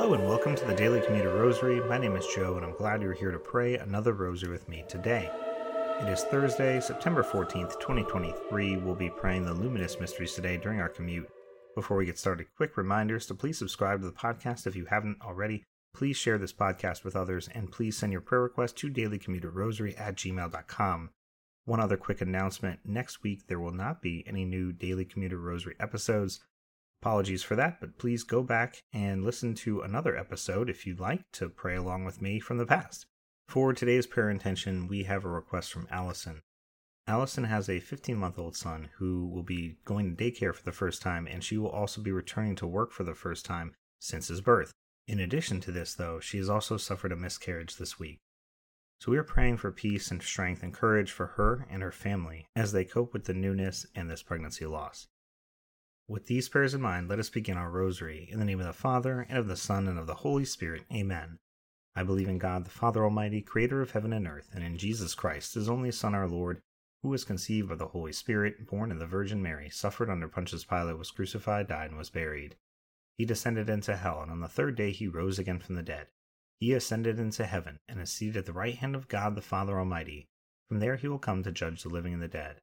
Hello and welcome to the Daily Commuter Rosary. My name is Joe and I'm glad you're here to pray another rosary with me today. It is Thursday, September 14th, 2023. We'll be praying the Luminous Mysteries today during our commute. Before we get started, quick reminders to please subscribe to the podcast if you haven't already. Please share this podcast with others and please send your prayer request to dailycommuterrosary at gmail.com. One other quick announcement next week there will not be any new Daily Commuter Rosary episodes. Apologies for that, but please go back and listen to another episode if you'd like to pray along with me from the past. For today's prayer intention, we have a request from Allison. Allison has a 15 month old son who will be going to daycare for the first time, and she will also be returning to work for the first time since his birth. In addition to this, though, she has also suffered a miscarriage this week. So we are praying for peace and strength and courage for her and her family as they cope with the newness and this pregnancy loss. With these prayers in mind, let us begin our rosary. In the name of the Father, and of the Son, and of the Holy Spirit. Amen. I believe in God, the Father Almighty, creator of heaven and earth, and in Jesus Christ, his only Son, our Lord, who was conceived by the Holy Spirit, born of the Virgin Mary, suffered under Pontius Pilate, was crucified, died, and was buried. He descended into hell, and on the third day he rose again from the dead. He ascended into heaven, and is seated at the right hand of God the Father Almighty. From there he will come to judge the living and the dead.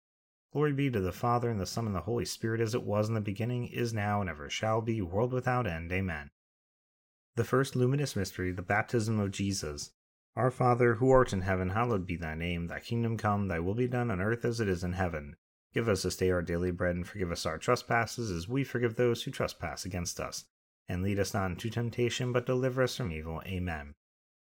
Glory be to the Father, and the Son, and the Holy Spirit, as it was in the beginning, is now, and ever shall be, world without end. Amen. The first luminous mystery, the baptism of Jesus. Our Father, who art in heaven, hallowed be thy name. Thy kingdom come, thy will be done on earth as it is in heaven. Give us this day our daily bread, and forgive us our trespasses, as we forgive those who trespass against us. And lead us not into temptation, but deliver us from evil. Amen.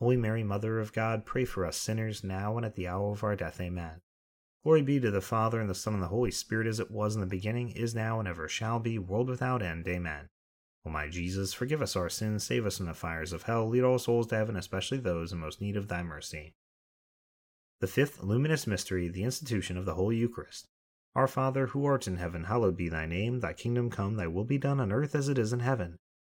Holy Mary, Mother of God, pray for us sinners, now and at the hour of our death. Amen. Glory be to the Father, and the Son, and the Holy Spirit, as it was in the beginning, is now, and ever shall be, world without end. Amen. O my Jesus, forgive us our sins, save us from the fires of hell, lead all souls to heaven, especially those in most need of thy mercy. The fifth luminous mystery, the institution of the Holy Eucharist. Our Father, who art in heaven, hallowed be thy name. Thy kingdom come, thy will be done on earth as it is in heaven.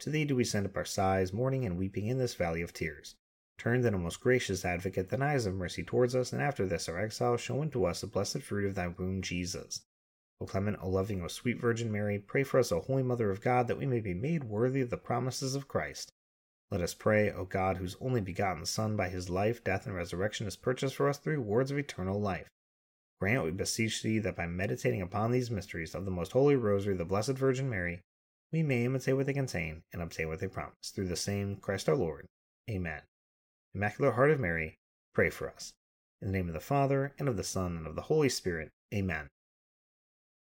To thee do we send up our sighs, mourning and weeping in this valley of tears. Turn then, O most gracious Advocate, thine eyes of mercy towards us, and after this our exile, show unto us the blessed fruit of thy womb, Jesus. O clement, O loving, O sweet Virgin Mary, pray for us, O Holy Mother of God, that we may be made worthy of the promises of Christ. Let us pray, O God, whose only begotten Son, by his life, death, and resurrection, has purchased for us the rewards of eternal life. Grant, we beseech thee, that by meditating upon these mysteries of the most holy Rosary the Blessed Virgin Mary, we may imitate what they contain and obtain what they promise, through the same Christ our Lord. Amen. Immaculate Heart of Mary, pray for us. In the name of the Father, and of the Son, and of the Holy Spirit. Amen.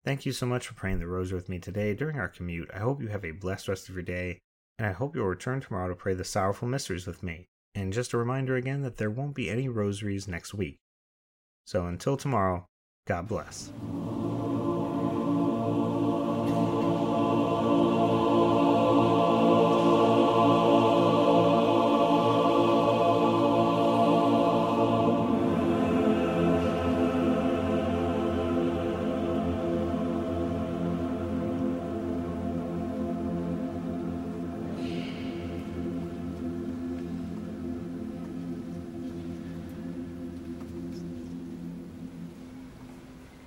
Thank you so much for praying the Rosary with me today during our commute. I hope you have a blessed rest of your day and I hope you'll return tomorrow to pray the sorrowful mysteries with me. And just a reminder again that there won't be any rosaries next week. So until tomorrow, God bless.